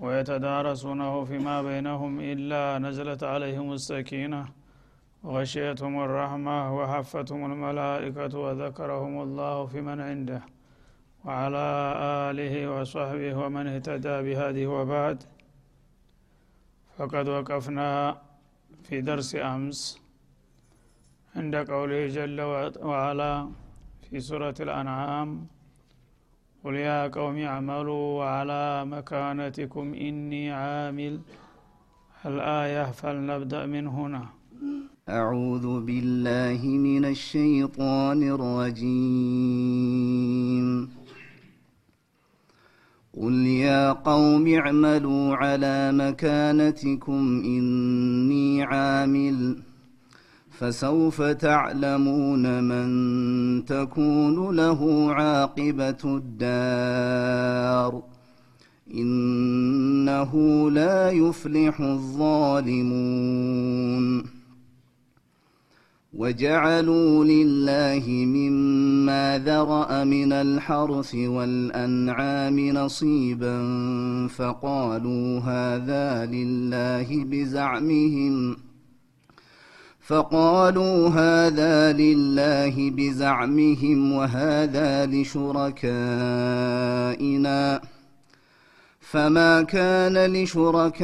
ويتدارسونه فيما بينهم إلا نزلت عليهم السكينة وغشيتهم الرحمة وحفتهم الملائكة وذكرهم الله في من عنده وعلى آله وصحبه ومن اهتدى بهذه وبعد. فقد وقفنا في درس أمس عند قوله جل وعلا في سورة الأنعام. قل يا قوم اعملوا على مكانتكم إني عامل. الآية فلنبدأ من هنا. أعوذ بالله من الشيطان الرجيم. قل يا قوم اعملوا على مكانتكم إني عامل. فسوف تعلمون من تكون له عاقبة الدار. إنه لا يفلح الظالمون. وجعلوا لله مما ذرأ من الحرث والأنعام نصيبا فقالوا هذا لله بزعمهم. فقالوا هذا لله بزعمهم وهذا لشركائنا. فما كان لشركائهم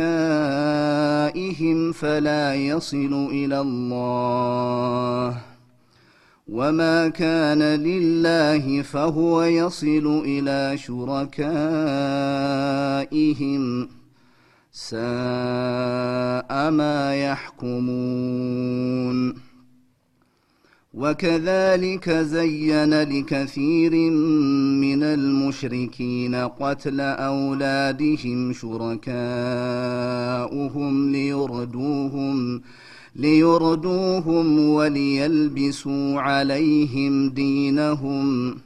فلا يصل إلى الله. وما كان لله فهو يصل إلى شركائهم. ساء ما يحكمون. وكذلك زين لكثير من المشركين قتل أولادهم شركاؤهم ليردوهم ليردوهم وليلبسوا عليهم دينهم.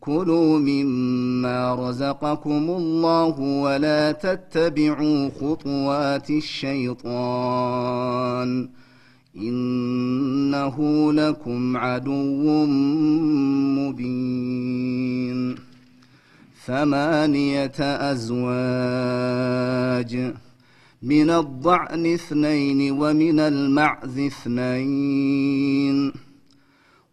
كلوا مما رزقكم الله ولا تتبعوا خطوات الشيطان إنه لكم عدو مبين ثمانية أزواج من الضأن اثنين ومن المعز اثنين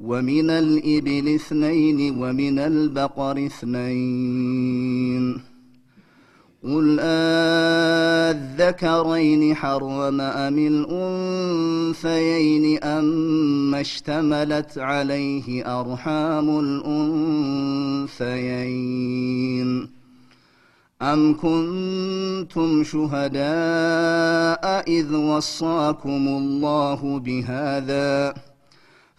ومن الإبل اثنين ومن البقر اثنين. قل الذكرين حرم أم الأنثيين أم اشتملت عليه أرحام الأنثيين. أم كنتم شهداء إذ وصاكم الله بهذا؟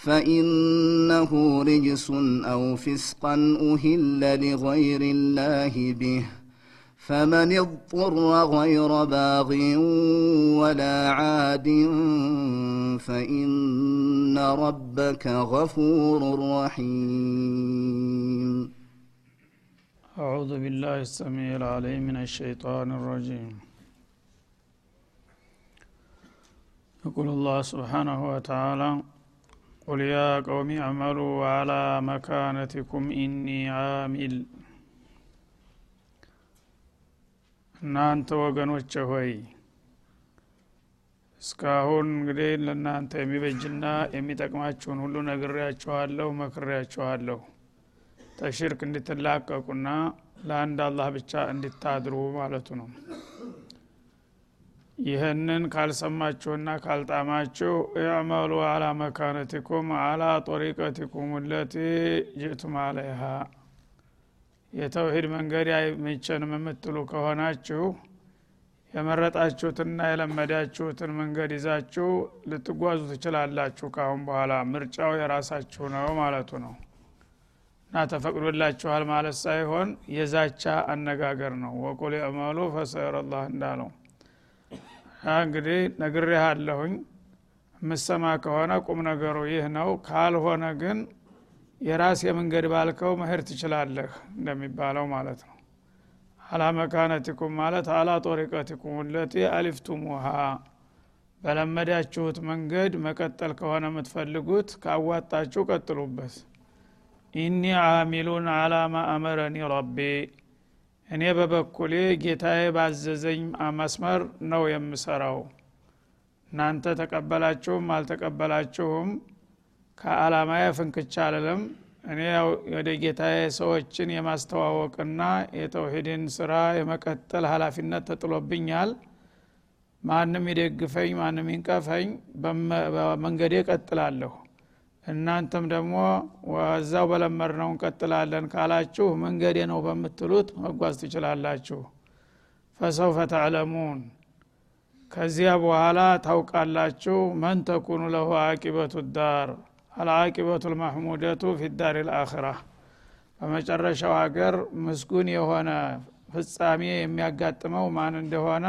فإنه رجس أو فسقا أهل لغير الله به. فمن اضطر غير باغ ولا عاد فإن ربك غفور رحيم. أعوذ بالله السميع العليم من الشيطان الرجيم. يقول الله سبحانه وتعالى ቁል ያ ቀውሚ አመሉ አላ መካነቲኩም ኢኒ አሚል እናንተ ወገኖች ሆይ እስካሁን እንግዲህ ለእናንተ የሚበጅና የሚጠቅማችሁን ሁሉ ነግሬያችኋለሁ፣ መክሬያችኋለሁ። ተሽርክ እንድትላቀቁና ለአንድ አላህ ብቻ እንድታድሩ ማለቱ ነው። ይህንን ካልሰማችሁና ካልጣማችሁ እዕመሉ አላ መካነቲኩም አላ ጦሪቀቲኩም ለቲ ጅእቱም አለይሃ። የተውሂድ መንገድ አይመቸንም የምትሉ ከሆናችሁ የመረጣችሁትና የለመዳችሁትን መንገድ ይዛችሁ ልትጓዙ ትችላላችሁ ካሁን በኋላ። ምርጫው የራሳችሁ ነው ማለቱ ነው። እና ተፈቅዶላችኋል ማለት ሳይሆን የዛቻ አነጋገር ነው። ወቁል እዕመሉ ፈሰየረላህ እንዳለው እንግዲህ ነግሬህ አለሁኝ የምሰማ ከሆነ ቁም ነገሩ ይህ ነው። ካልሆነ ግን የራስ የመንገድ ባልከው መሄድ ትችላለህ እንደሚባለው ማለት ነው። አላ መካነቲኩም ማለት አላ ጦሪቀቲኩም ለቲ አሊፍቱሙሃ። በለመዳችሁት መንገድ መቀጠል ከሆነ የምትፈልጉት ካዋጣችሁ ቀጥሉበት። ኢኒ አሚሉን አላማ አመረኒ ረቢ እኔ በበኩሌ ጌታዬ ባዘዘኝ መስመር ነው የምሰራው። እናንተ ተቀበላችሁም አልተቀበላችሁም ከአላማዬ ፍንክቻ አልልም። እኔ ወደ ጌታዬ ሰዎችን የማስተዋወቅና የተውሂድን ስራ የመቀጠል ሀላፊነት ተጥሎብኛል። ማንም ይደግፈኝ ማንም ይንቀፈኝ በመንገዴ ቀጥላለሁ እናንተም ደግሞ ወዛው በለመድነው እንቀጥላለን ካላችሁ መንገዴ ነው በምትሉት መጓዝ ትችላላችሁ። ፈሰውፈ ተዕለሙን። ከዚያ በኋላ ታውቃላችሁ መን ተኩኑ ለሁ አቂበቱ ዳር አልአቂበቱ ልማሕሙደቱ ፊ ዳር ልአኽራ በመጨረሻው ሀገር ምስጉን የሆነ ፍጻሜ የሚያጋጥመው ማን እንደሆነ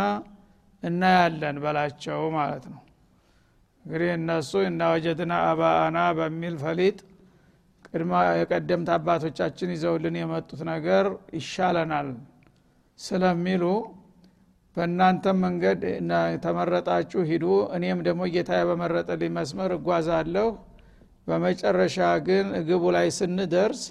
እናያለን በላቸው ማለት ነው እንግዲህ እነሱ እና ወጀድና አባአና በሚል ፈሊጥ ቅድማ የቀደምት አባቶቻችን ይዘውልን የመጡት ነገር ይሻለናል ስለሚሉ በእናንተም መንገድ ተመረጣችሁ ሂዱ እኔም ደግሞ ጌታ በመረጠልኝ መስመር እጓዛለሁ። በመጨረሻ ግን ግቡ ላይ ስንደርስ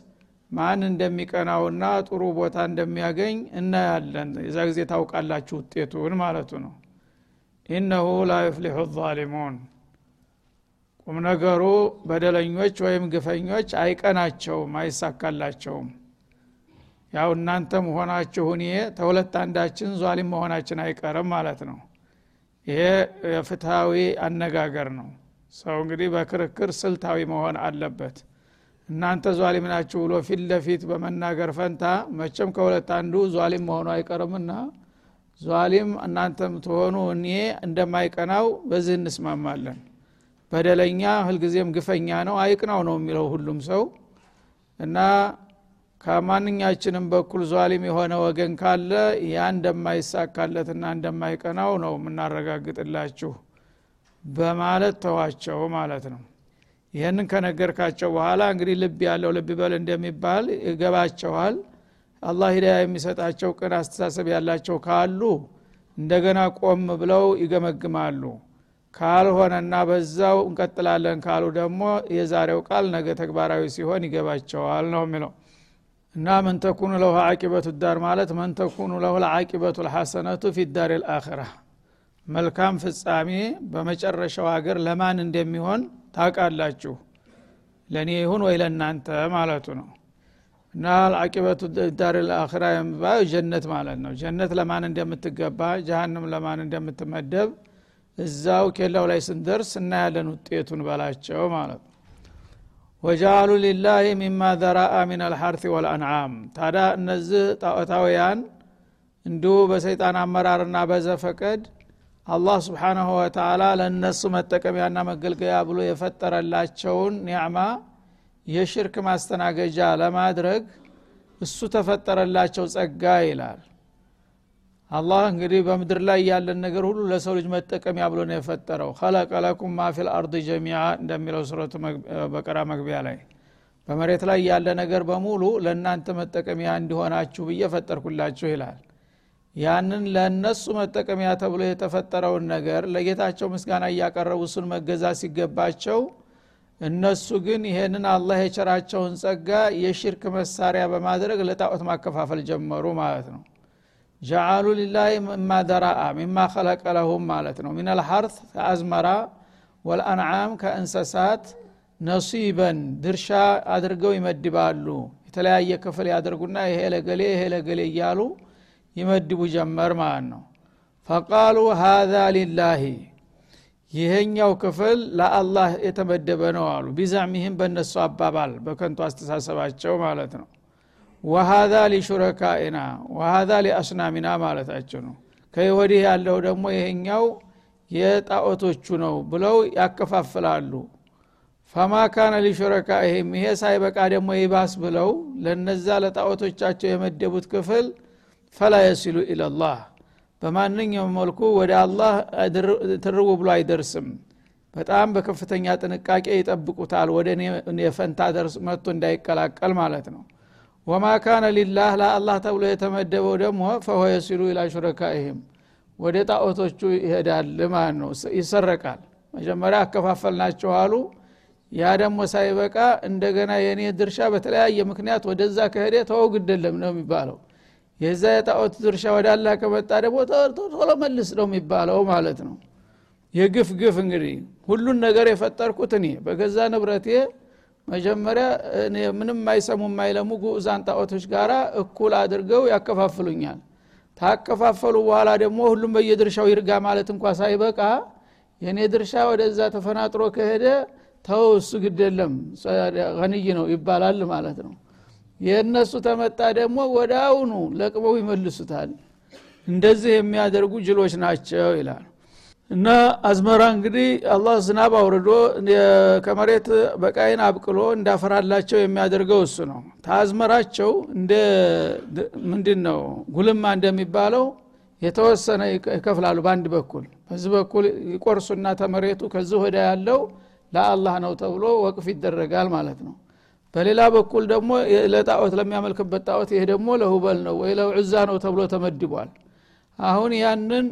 ማን እንደሚቀናውና ጥሩ ቦታ እንደሚያገኝ እናያለን። የዛ ጊዜ ታውቃላችሁ ውጤቱን ማለቱ ነው። ኢነሁ ላ ዩፍሊሑ ዛሊሙን ቁም ነገሩ በደለኞች ወይም ግፈኞች አይቀናቸውም አይሳካላቸውም። ያው እናንተ መሆናችሁ እኔ ተሁለት አንዳችን ዟሊም መሆናችን አይቀርም ማለት ነው። ይሄ የፍትሃዊ አነጋገር ነው። ሰው እንግዲህ በክርክር ስልታዊ መሆን አለበት። እናንተ ዟሊም ናችሁ ብሎ ፊት ለፊት በመናገር ፈንታ መቼም ከሁለት አንዱ ዟሊም መሆኑ አይቀርምና ዟሊም እናንተም ትሆኑ እኔ እንደማይቀናው በዚህ እንስማማለን በደለኛ ሁልጊዜም ግፈኛ ነው አይቅናው ነው የሚለው ሁሉም ሰው። እና ከማንኛችንም በኩል ዟሊም የሆነ ወገን ካለ ያ እንደማይሳካለትና እንደማይቀናው ነው የምናረጋግጥላችሁ በማለት ተዋቸው ማለት ነው። ይህንን ከነገርካቸው በኋላ እንግዲህ ልብ ያለው ልብ በል እንደሚባል ይገባቸዋል። አላህ ሂዳያ የሚሰጣቸው ቅን አስተሳሰብ ያላቸው ካሉ እንደገና ቆም ብለው ይገመግማሉ ካልሆነና በዛው እንቀጥላለን ካሉ ደግሞ የዛሬው ቃል ነገ ተግባራዊ ሲሆን ይገባቸዋል ነው የሚለው። እና መን ተኩኑ ለሁ አቂበቱ ዳር ማለት መን ተኩኑ ለሁ ለአቂበቱ ልሐሰነቱ ፊ ዳር ልአኽራ መልካም ፍጻሜ በመጨረሻው ሀገር ለማን እንደሚሆን ታውቃላችሁ? ለእኔ ይሁን ወይ ለእናንተ ማለቱ ነው። እና አቂበቱ ዳር ልአኽራ የሚባለው ጀነት ማለት ነው። ጀነት ለማን እንደምትገባ ጀሃንም ለማን እንደምትመደብ እዛው ኬላው ላይ ስንደርስ እናያለን ውጤቱን በላቸው ማለት ነው። ወጃአሉ ሊላህ ሚማ ዘራአ ምን አልሐርት ወልአንዓም። ታዲያ እነዚህ ጣዖታውያን እንዲሁ በሰይጣን አመራርና በዘፈቀድ አላህ ስብሓናሁ ወተላ ለእነሱ መጠቀሚያና መገልገያ ብሎ የፈጠረላቸውን ኒዕማ የሽርክ ማስተናገጃ ለማድረግ እሱ ተፈጠረላቸው ጸጋ ይላል አላህ እንግዲህ በምድር ላይ ያለን ነገር ሁሉ ለሰው ልጅ መጠቀሚያ ብሎ ነው የፈጠረው። ከለቀ ለኩም ማ አርድ ጀሚዓ እንደሚለው ሱረቱ በቀራ መግቢያ ላይ በመሬት ላይ ያለ ነገር በሙሉ ለእናንተ መጠቀሚያ እንዲሆናችሁ ብዬ ፈጠርኩላችሁ ይላል። ያንን ለእነሱ መጠቀሚያ ተብሎ የተፈጠረውን ነገር ለጌታቸው ምስጋና እያቀረቡ እሱን መገዛ ሲገባቸው እነሱ ግን ይሄንን አላህ የቸራቸውን ጸጋ የሽርክ መሳሪያ በማድረግ ለጣዖት ማከፋፈል ጀመሩ ማለት ነው ጀዓሉ ሊላህ ምማ ደራአ ሚማ ከለቀ ለሁም ማለት ነው። ሚን አልሐርት ከአዝመራ ወልአንዓም ከእንሰሳት ነሲበን ድርሻ አድርገው ይመድባሉ። የተለያየ ክፍል ያደርጉና ይሄ ለገሌ ይሄ ለገሌ እያሉ ይመድቡ ጀመር ማለት ነው። ፈቃሉ ሃዛ ሊላሂ ይሄኛው ክፍል ለአላህ የተመደበ ነው አሉ። ቢዛዕሚህም በእነሱ አባባል በከንቱ አስተሳሰባቸው ማለት ነው ወሃዛ ሊሹረካኢና ወሃዛ ሊአስናሚና ማለታቸው ነው ከወዲህ ያለው ደግሞ ይሄኛው የጣዖቶቹ ነው ብለው ያከፋፍላሉ። ፈማ ካነ ሊሹረካኢህም ይሄ ሳይበቃ ደግሞ ይባስ ብለው ለነዛ ለጣዖቶቻቸው የመደቡት ክፍል ፈላ የሲሉ ኢለላህ በማንኛውም መልኩ ወደ አላህ ትርው ብሎ አይደርስም። በጣም በከፍተኛ ጥንቃቄ ይጠብቁታል። ወደ እኔ ፈንታ ደርስ መጥቶ እንዳይቀላቀል ማለት ነው ወማ ካነ ሊላህ ለአላህ ተብሎ የተመደበው ደግሞ ፈሆ የሲሉ ኢላ ሹረካይህም ወደ ጣዖቶቹ ይሄዳል ማለት ነው። ይሰረቃል። መጀመሪያ አከፋፈልናቸው አሉ። ያ ደግሞ ሳይበቃ እንደገና የእኔ ድርሻ በተለያየ ምክንያት ወደዛ ከሄደ ተወው ግደለም ነው የሚባለው። የዛ የጣዖት ድርሻ ወደ አላ ከመጣ ደግሞ ቶሎ መልስ ነው የሚባለው ማለት ነው። የግፍ ግፍ እንግዲህ ሁሉን ነገር የፈጠርኩት እኔ በገዛ ንብረቴ መጀመሪያ ምንም የማይሰሙ የማይለሙ ጉዑዛን ጣዖቶች ጋር እኩል አድርገው ያከፋፍሉኛል። ታከፋፈሉ በኋላ ደግሞ ሁሉም በየድርሻው ይርጋ ማለት እንኳ ሳይበቃ የእኔ ድርሻ ወደዛ ተፈናጥሮ ከሄደ ተው እሱ ግደለም ገንይ ነው ይባላል ማለት ነው። የእነሱ ተመጣ ደግሞ ወደ አውኑ ለቅመው ይመልሱታል። እንደዚህ የሚያደርጉ ጅሎች ናቸው ይላል እና አዝመራ እንግዲህ አላህ ዝናብ አውርዶ ከመሬት በቃይን አብቅሎ እንዳፈራላቸው የሚያደርገው እሱ ነው። ታዝመራቸው እንደ ምንድን ነው ጉልማ እንደሚባለው የተወሰነ ይከፍላሉ በአንድ በኩል። በዚህ በኩል ይቆርሱና ተመሬቱ ከዚህ ወዳ ያለው ለአላህ ነው ተብሎ ወቅፍ ይደረጋል ማለት ነው። በሌላ በኩል ደግሞ ለጣዖት ለሚያመልክበት ጣዖት ይሄ ደግሞ ለሁበል ነው ወይ ለዑዛ ነው ተብሎ ተመድቧል። አሁን ያንን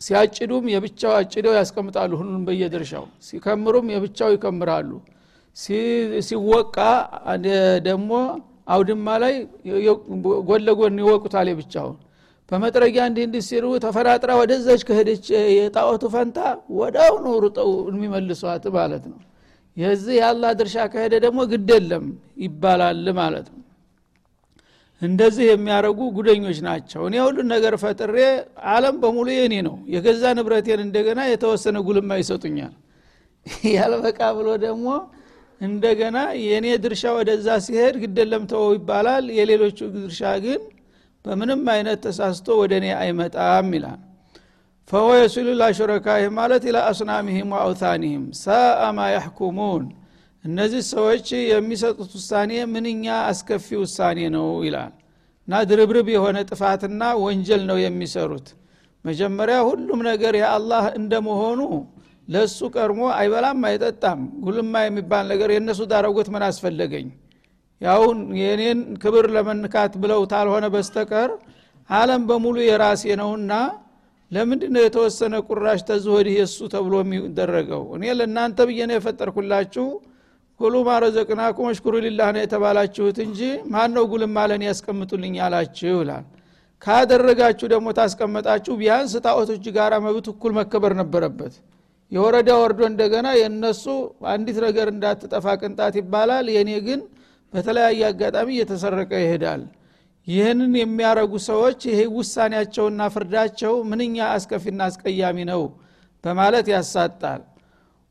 ሲያጭዱም የብቻው አጭደው ያስቀምጣሉ ሁሉም በየድርሻው። ሲከምሩም የብቻው ይከምራሉ። ሲወቃ ደግሞ አውድማ ላይ ጎን ለጎን ይወቁታል የብቻውን። በመጥረጊያ እንዲህ እንዲህ ሲሉ ተፈናጥራ ወደዛች ከሄደች የጣዖቱ ፈንታ ወዳው ነው የሚመልሷት ማለት ነው። የዚህ የአላህ ድርሻ ከሄደ ደግሞ ግድ የለም ይባላል ማለት ነው እንደዚህ የሚያደረጉ ጉደኞች ናቸው። እኔ ሁሉን ነገር ፈጥሬ አለም በሙሉ የኔ ነው። የገዛ ንብረቴን እንደገና የተወሰነ ጉልማ ይሰጡኛል። ያልበቃ ብሎ ደግሞ እንደገና የእኔ ድርሻ ወደዛ ሲሄድ ግደለም ተወው ይባላል። የሌሎቹ ድርሻ ግን በምንም አይነት ተሳስቶ ወደ እኔ አይመጣም ይላል። ፈወ የሱሉ ላሹረካይህ ማለት ኢላ አስናሚህም ወአውታኒህም ሳአማ ያሕኩሙን እነዚህ ሰዎች የሚሰጡት ውሳኔ ምንኛ አስከፊ ውሳኔ ነው ይላል። እና ድርብርብ የሆነ ጥፋትና ወንጀል ነው የሚሰሩት። መጀመሪያ ሁሉም ነገር የአላህ እንደመሆኑ ለእሱ ቀርሞ አይበላም አይጠጣም። ጉልማ የሚባል ነገር የእነሱ ዳረጎት ምን አስፈለገኝ? ያውን የኔን ክብር ለመንካት ብለው ታልሆነ በስተቀር አለም በሙሉ የራሴ ነውና ለምንድ ነው የተወሰነ ቁራሽ ተዝ ወዲህ የእሱ ተብሎ የሚደረገው? እኔ ለእናንተ ብዬ ነው የፈጠርኩላችሁ ኩሉ ማረዘቅናኩም እሽኩሩ ሊላህ ነው የተባላችሁት እንጂ ማን ነው ጉልማ ለን ያስቀምጡልኝ አላችሁ ይላል። ካደረጋችሁ ደግሞ ታስቀመጣችሁ ቢያንስ ጣዖቶች ጋር መብት እኩል መከበር ነበረበት። የወረዳ ወርዶ እንደገና የእነሱ አንዲት ነገር እንዳትጠፋ ቅንጣት ይባላል። የእኔ ግን በተለያየ አጋጣሚ እየተሰረቀ ይሄዳል። ይህንን የሚያረጉ ሰዎች ይሄ ውሳኔያቸውና ፍርዳቸው ምንኛ አስከፊና አስቀያሚ ነው በማለት ያሳጣል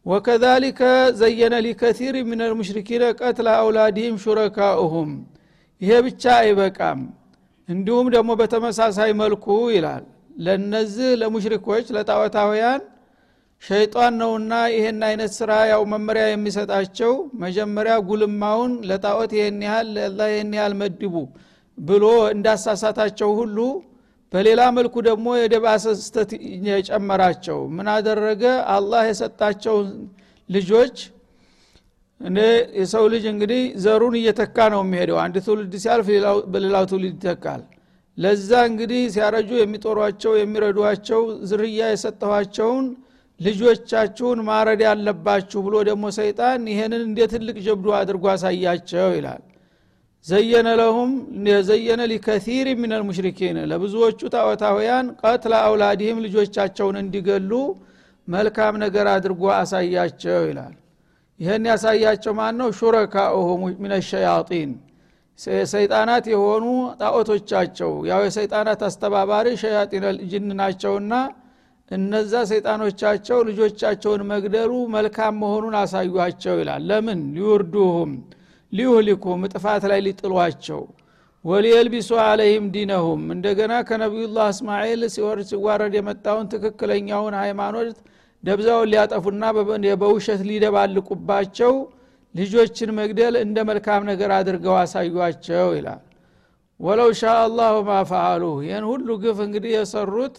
ወከዛሊከ ዘየነ ሊከቲር ምን ልሙሽሪኪነ ቀትለ አውላዲህም ሹረካኡሁም። ይሄ ብቻ አይበቃም እንዲሁም ደግሞ በተመሳሳይ መልኩ ይላል ለነዚህ ለሙሽሪኮች ለጣዖታውያን ሸይጣን ነውና ይሄን አይነት ስራ ያው መመሪያ የሚሰጣቸው መጀመሪያ ጉልማውን ለጣዖት ይሄን ያህል ለላ ይሄን ያህል መድቡ ብሎ እንዳሳሳታቸው ሁሉ በሌላ መልኩ ደግሞ የደባሰ ስተት የጨመራቸው ምን አደረገ? አላህ የሰጣቸው ልጆች የሰው ልጅ እንግዲህ ዘሩን እየተካ ነው የሚሄደው። አንድ ትውልድ ሲያልፍ በሌላው ትውልድ ይተካል። ለዛ እንግዲህ ሲያረጁ የሚጦሯቸው የሚረዷቸው ዝርያ የሰጠኋቸውን ልጆቻችሁን ማረድ ያለባችሁ ብሎ ደግሞ ሰይጣን ይሄንን እንደ ትልቅ ጀብዱ አድርጎ አሳያቸው ይላል ዘየነ ለሁም ዘየነ ሊከቲር ምን ልሙሽሪኪን ለብዙዎቹ ጣዖታውያን ቀትለ አውላዲህም ልጆቻቸውን እንዲገሉ መልካም ነገር አድርጎ አሳያቸው ይላል። ይህን ያሳያቸው ማን ነው ሹረካኡሁም ምን ሸያጢን። ሰይጣናት የሆኑ ጣዖቶቻቸው። ያው የሰይጣናት አስተባባሪ ሸያጢን ጅን ናቸውና እነዛ ሰይጣኖቻቸው ልጆቻቸውን መግደሉ መልካም መሆኑን አሳዩቸው ይላል። ለምን? ሊውርዱሁም ሊዩህሊኩም ጥፋት ላይ ሊጥሏቸው ወሊየልቢሱ አለይህም ዲነሁም። እንደገና ከነቢዩላህ እስማኤል ሲወርድ ሲዋረድ የመጣውን ትክክለኛውን ሃይማኖት ደብዛውን ሊያጠፉና በውሸት ሊደባልቁባቸው ልጆችን መግደል እንደ መልካም ነገር አድርገው አሳዩቸው ይላል። ወለው ሻ አላሁ ማ ይህን ሁሉ ግፍ እንግዲህ የሰሩት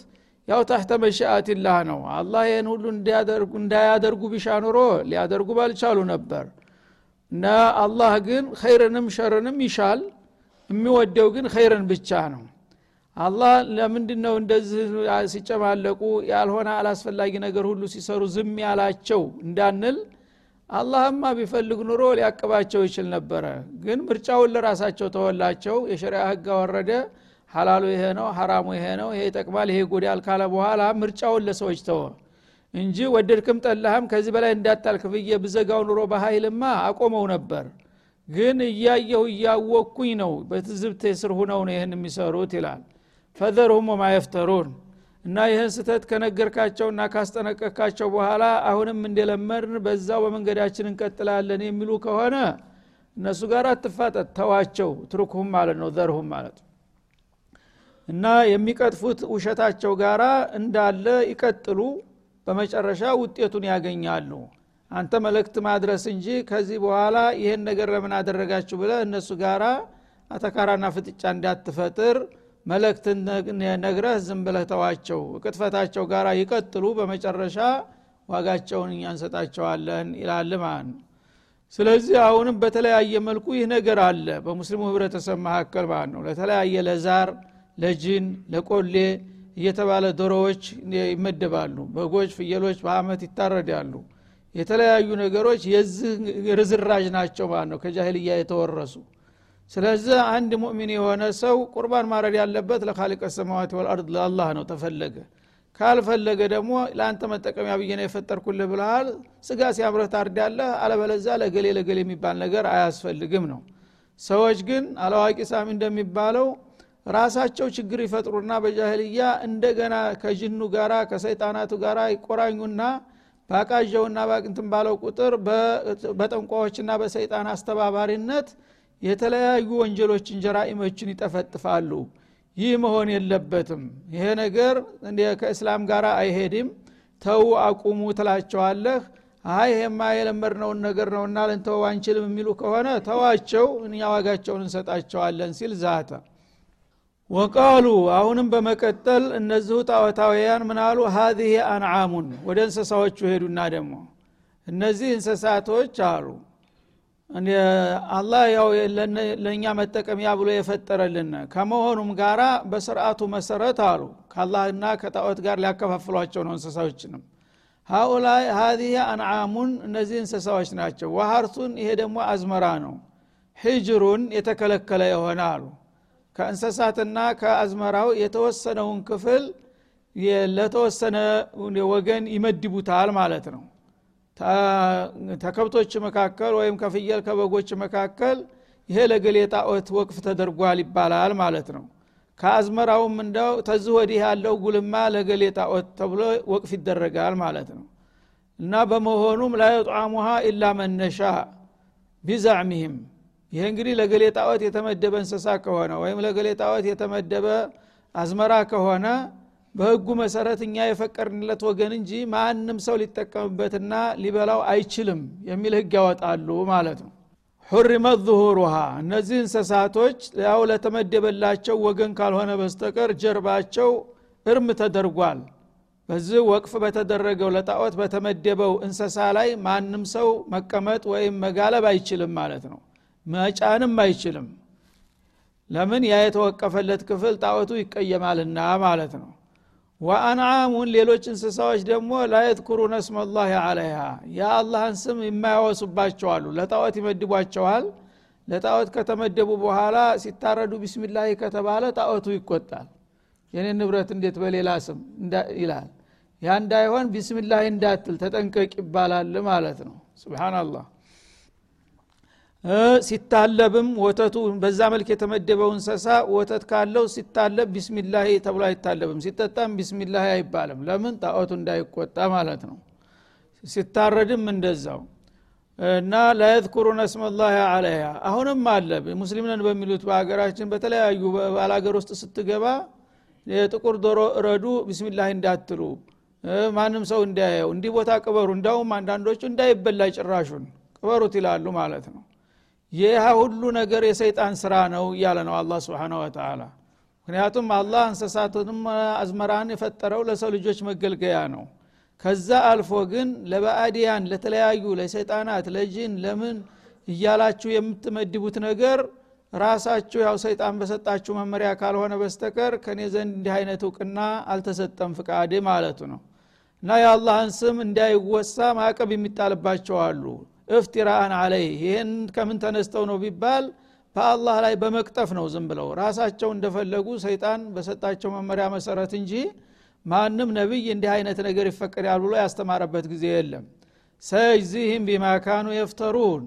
ያው ታህተ መሻአትላህ ነው። አላህ ይህን ሁሉ እንዳያደርጉ ቢሻ ኑሮ ሊያደርጉ ባልቻሉ ነበር እና አላህ ግን ኸይርንም ሸርንም ይሻል። የሚወደው ግን ኸይርን ብቻ ነው። አላህ ለምንድ ነው እንደዚህ ሲጨማለቁ? ያልሆነ አላስፈላጊ ነገር ሁሉ ሲሰሩ ዝም ያላቸው እንዳንል አላህማ ቢፈልግ ኑሮ ሊያቅባቸው ይችል ነበረ። ግን ምርጫውን ለራሳቸው ተወላቸው። የሸሪያ ህግ አወረደ። ሐላሉ ይሄ ነው ሐራሙ ይሄ ነው ይሄ ይጠቅማል ይሄ ጎዳል ካለ በኋላ ምርጫውን ለሰዎች ተወ እንጂ ወደድክም ጠላህም ከዚህ በላይ እንዳታልክ ብዬ ብዘጋው ኑሮ በኃይልማ አቆመው ነበር። ግን እያየሁ እያወቅኩኝ ነው። በትዝብት ስር ሁነው ነው ይህን የሚሰሩት ይላል። ፈዘርሁም ወማ እና ይህን ስተት ከነገርካቸውና ካስጠነቀካቸው በኋላ አሁንም እንደለመድን በዛው በመንገዳችን እንቀጥላለን የሚሉ ከሆነ እነሱ ጋር አትፋጠጥ ተዋቸው ትርኩሁም ማለት ነው ዘርሁም ማለት እና የሚቀጥፉት ውሸታቸው ጋራ እንዳለ ይቀጥሉ በመጨረሻ ውጤቱን ያገኛሉ። አንተ መልእክት ማድረስ እንጂ ከዚህ በኋላ ይህን ነገር ለምን አደረጋችሁ ብለ እነሱ ጋራ አተካራና ፍጥጫ እንዳትፈጥር መልእክት ነግረህ ዝም ብለህ ተዋቸው ቅጥፈታቸው ጋር ይቀጥሉ በመጨረሻ ዋጋቸውን እኛ እንሰጣቸዋለን ይላል ማለት ስለዚህ አሁንም በተለያየ መልኩ ይህ ነገር አለ በሙስሊሙ ህብረተሰብ መካከል ማለት ነው ለተለያየ ለዛር ለጅን ለቆሌ እየተባለ ዶሮዎች ይመደባሉ በጎች ፍየሎች በአመት ይታረዳሉ። የተለያዩ ነገሮች የዚህ ርዝራዥ ናቸው ማለት ነው ከጃሂልያ የተወረሱ። ስለዚህ አንድ ሙእሚን የሆነ ሰው ቁርባን ማረድ ያለበት ለካሊቀ ሰማዋት ወልአርድ ለአላህ ነው ተፈለገ። ካልፈለገ ደግሞ ለአንተ መጠቀሚያ ብዬ ነው የፈጠርኩልህ ብልሃል ስጋ ሲያምረህ ታርዳለህ አለበለዛ ለገሌ ለገሌ የሚባል ነገር አያስፈልግም ነው። ሰዎች ግን አላዋቂ ሳሚ እንደሚባለው ራሳቸው ችግር ይፈጥሩና በጃህልያ እንደገና ከጅኑ ጋራ ከሰይጣናቱ ጋራ ይቆራኙና ባቃዣውና ባቅንትን ባለው ቁጥር በጠንቋዎችና በሰይጣን አስተባባሪነት የተለያዩ ወንጀሎችን ጀራኢሞችን ይጠፈጥፋሉ። ይህ መሆን የለበትም። ይሄ ነገር ከእስላም ጋር አይሄድም። ተው አቁሙ ትላቸዋለህ። አይ ይሄማ የለመድነውን ነገር ነውና ልንተው አንችልም የሚሉ ከሆነ ተዋቸው እኛ ዋጋቸውን እንሰጣቸዋለን ሲል ዛተ ወቃሉ አሁንም በመቀጠል እነዚሁ ጣዖታውያን ምናሉ ሀዚህ አንዓሙን። ወደ እንስሳዎቹ ሄዱና ደግሞ እነዚህ እንስሳቶች አሉ። አላህ ያው ለእኛ መጠቀሚያ ብሎ የፈጠረልን ከመሆኑም ጋራ በስርአቱ መሰረት አሉ። ከአላህና ከጣዖት ጋር ሊያከፋፍሏቸው ነው እንስሳዎችንም። ሀኡላይ ሀዚህ አንዓሙን እነዚህ እንስሳዎች ናቸው። ወሀርቱን ይሄ ደግሞ አዝመራ ነው። ሂጅሩን የተከለከለ የሆነ አሉ ከእንስሳትና ከአዝመራው የተወሰነውን ክፍል ለተወሰነ ወገን ይመድቡታል ማለት ነው። ተከብቶች መካከል ወይም ከፍየል ከበጎች መካከል ይሄ ለገሌ ጣዖት ወቅፍ ተደርጓል ይባላል ማለት ነው። ከአዝመራውም እንደው ተዚህ ወዲህ ያለው ጉልማ ለገሌ ጣዖት ተብሎ ወቅፍ ይደረጋል ማለት ነው። እና በመሆኑም ላ የጧሙሃ ኢላ መነሻ ቢዛዕሚህም ይሄ እንግዲህ ለገሌ ጣዖት የተመደበ እንስሳ ከሆነ ወይም ለገሌ ጣዖት የተመደበ አዝመራ ከሆነ በህጉ መሰረት እኛ የፈቀድንለት ወገን እንጂ ማንም ሰው ሊጠቀምበትና ሊበላው አይችልም የሚል ህግ ያወጣሉ ማለት ነው። ሁሪመት ዙሁሩሃ እነዚህ እንስሳቶች ያው ለተመደበላቸው ወገን ካልሆነ በስተቀር ጀርባቸው እርም ተደርጓል። በዚህ ወቅፍ በተደረገው ለጣዖት በተመደበው እንስሳ ላይ ማንም ሰው መቀመጥ ወይም መጋለብ አይችልም ማለት ነው መጫንም አይችልም። ለምን? ያ የተወቀፈለት ክፍል ጣዖቱ ይቀየማልና ማለት ነው። ወአንዓሙን ሌሎች እንስሳዎች ደግሞ ላየትኩሩነ እስመላህ አለይሃ የአላህን ስም የማያወሱባቸዋሉ ለጣዖት ይመድቧቸዋል። ለጣዖት ከተመደቡ በኋላ ሲታረዱ ቢስሚላህ ከተባለ ጣዖቱ ይቆጣል። የኔ ንብረት እንዴት በሌላ ስም ይላል። ያ እንዳይሆን ቢስሚላህ እንዳትል ተጠንቀቅ ይባላል ማለት ነው። ስብናላህ ሲታለብም ወተቱ በዛ መልክ የተመደበው እንሰሳ ወተት ካለው ሲታለብ ቢስሚላህ ተብሎ አይታለብም። ሲጠጣም ቢስሚላህ አይባልም። ለምን? ጣዖቱ እንዳይቆጣ ማለት ነው። ሲታረድም እንደዛው። እና ላየذኩሩነ እስመላህ አለያ አሁንም አለ። ሙስሊምነን በሚሉት በሀገራችን በተለያዩ ባላገር ውስጥ ስትገባ የጥቁር ዶሮ እረዱ ቢስሚላህ እንዳትሉ። ማንም ሰው እንዳያየው እንዲህ ቦታ ቅበሩ። እንዳውም አንዳንዶቹ እንዳይበላ ጭራሹን ቅበሩት ይላሉ ማለት ነው ይህ ሁሉ ነገር የሰይጣን ስራ ነው እያለ ነው አላ ስብን ወተላ ምክንያቱም አላህ እንስሳትንም አዝመራን የፈጠረው ለሰው ልጆች መገልገያ ነው። ከዛ አልፎ ግን ለባዕዲያን ለተለያዩ ለሰይጣናት ለጅን ለምን እያላችሁ የምትመድቡት ነገር ራሳችሁ ያው ሰይጣን በሰጣችሁ መመሪያ ካልሆነ በስተቀር ከኔ ዘንድ እንዲህ አይነት እውቅና አልተሰጠም ፍቃድ ማለቱ ነው። እና የአላህን ስም እንዳይወሳ ማዕቀብ የሚጣልባቸው አሉ እፍቲራአን አለይ ይህን ከምን ተነስተው ነው ቢባል በአላህ ላይ በመቅጠፍ ነው ዝም ብለው። ራሳቸው እንደፈለጉ ሰይጣን በሰጣቸው መመሪያ መሰረት እንጂ ማንም ነቢይ እንዲህ አይነት ነገር ይፈቀዳል ብሎ ያስተማረበት ጊዜ የለም። ሰጅዚህም ቢማካኑ የፍተሩን።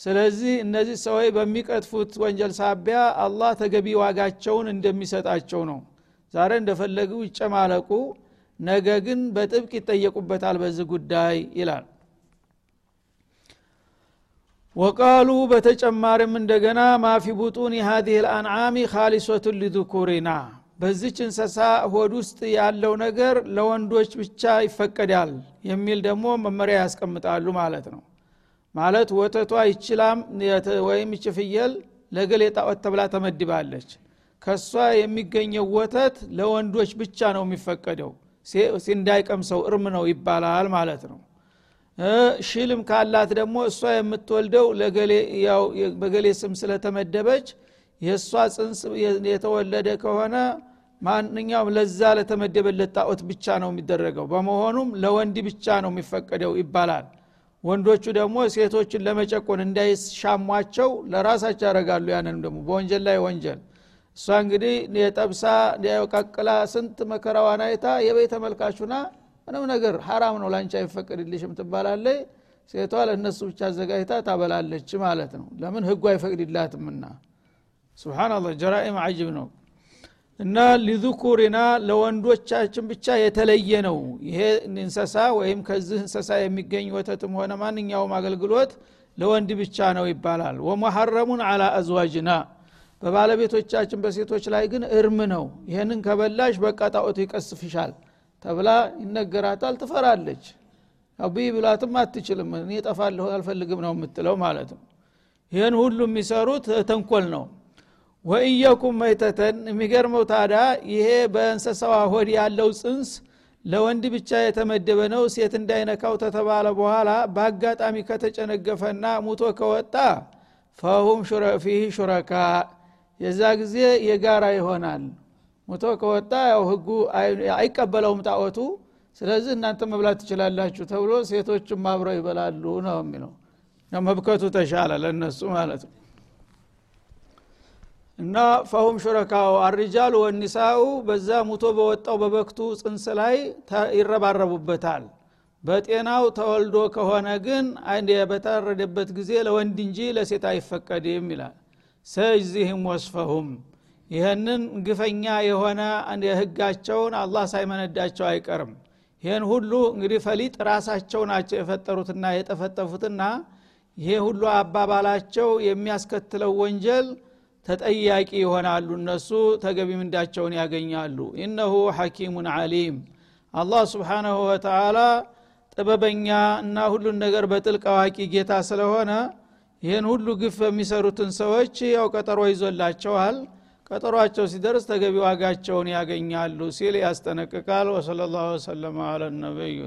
ስለዚህ እነዚህ ሰዎች በሚቀጥፉት ወንጀል ሳቢያ አላህ ተገቢ ዋጋቸውን እንደሚሰጣቸው ነው። ዛሬ እንደፈለጉ ይጨማለቁ ነገ ግን በጥብቅ ይጠየቁበታል በዚህ ጉዳይ ይላል ወቃሉ በተጨማሪም እንደገና ማፊ ቡጡን ሀዚህ ልአንዓሚ ካሊሶቱን ሊذኩሪና በዚች እንሰሳ ሆድ ውስጥ ያለው ነገር ለወንዶች ብቻ ይፈቀዳል የሚል ደግሞ መመሪያ ያስቀምጣሉ ማለት ነው። ማለት ወተቷ ይችላም ወይም ይች ለገሌ ጣዖት ተብላ ተመድባለች። ከእሷ የሚገኘው ወተት ለወንዶች ብቻ ነው የሚፈቀደው። እንዳይቀምሰው እርም ነው ይባላል ማለት ነው ሽልም ካላት ደግሞ እሷ የምትወልደው በገሌ ስም ስለተመደበች የእሷ ጽንስ የተወለደ ከሆነ ማንኛውም ለዛ ለተመደበለት ጣዖት ብቻ ነው የሚደረገው። በመሆኑም ለወንድ ብቻ ነው የሚፈቀደው ይባላል። ወንዶቹ ደግሞ ሴቶችን ለመጨቆን እንዳይሻሟቸው ለራሳቸው ያደረጋሉ ያንንም ደግሞ በወንጀል ላይ ወንጀል። እሷ እንግዲህ የጠብሳ ቀቅላ ስንት መከራዋን አይታ የበይ ተመልካቹና ምንም ነገር ሀራም ነው ላንቺ አይፈቅድልሽም ትባላለች። ሴቷ ለእነሱ ብቻ አዘጋጅታ ታበላለች ማለት ነው። ለምን ህጉ አይፈቅድላትምና? ስብናላህ ጀራኢም አጅብ ነው። እና ሊዙኩሪና ለወንዶቻችን ብቻ የተለየ ነው። ይሄ እንሰሳ ወይም ከዚህ እንሰሳ የሚገኝ ወተትም ሆነ ማንኛውም አገልግሎት ለወንድ ብቻ ነው ይባላል። ወመሐረሙን አላ አዝዋጅና በባለቤቶቻችን በሴቶች ላይ ግን እርም ነው። ይህንን ከበላሽ በቃ ጣዖቱ ይቀስፍሻል ተብላ ይነገራታል ትፈራለች። አብይ ብላትም አትችልም እኔ ጠፋለሁ አልፈልግም ነው የምትለው ማለት ነው። ይህን ሁሉ የሚሰሩት ተንኮል ነው። ወእየኩም መይተተን የሚገርመው ታዳ ይሄ በእንሰሳዋ ሆድ ያለው ጽንስ ለወንድ ብቻ የተመደበ ነው ሴት እንዳይነካው ተተባለ በኋላ በአጋጣሚ ከተጨነገፈና ሙቶ ከወጣ ፈሁም ፊህ ሹረካ የዛ ጊዜ የጋራ ይሆናል ሙቶ ከወጣ ያው ህጉ አይቀበለውም ጣዖቱ። ስለዚህ እናንተ መብላት ትችላላችሁ ተብሎ ሴቶችም አብረው ይበላሉ ነው የሚለው። መብከቱ ተሻለ ለእነሱ ማለት ነው። እና ፈሁም ሹረካው አርጃሉ ወኒሳኡ በዛ ሙቶ በወጣው በበክቱ ጽንስ ላይ ይረባረቡበታል። በጤናው ተወልዶ ከሆነ ግን በተረደበት ጊዜ ለወንድ እንጂ ለሴት አይፈቀድም ይላል። ሰጅዚህም ወስፈሁም ይህንን ግፈኛ የሆነ ህጋቸውን አላህ ሳይመነዳቸው አይቀርም። ይህን ሁሉ እንግዲህ ፈሊጥ ራሳቸው ናቸው የፈጠሩትና የጠፈጠፉትና ይሄ ሁሉ አባባላቸው የሚያስከትለው ወንጀል ተጠያቂ ይሆናሉ። እነሱ ተገቢ ምንዳቸውን ያገኛሉ። ኢነሁ ሐኪሙን አሊም አላህ ስብሓናሁ ወተላ ጥበበኛ እና ሁሉን ነገር በጥልቅ አዋቂ ጌታ ስለሆነ ይህን ሁሉ ግፍ የሚሰሩትን ሰዎች ያው ቀጠሮ ይዞላቸዋል ቀጠሯቸው ሲደርስ ተገቢ ዋጋቸውን ያገኛሉ ሲል ያስጠነቅቃል። ወሰለ ላሁ ወሰለማ አለ ነቢዩ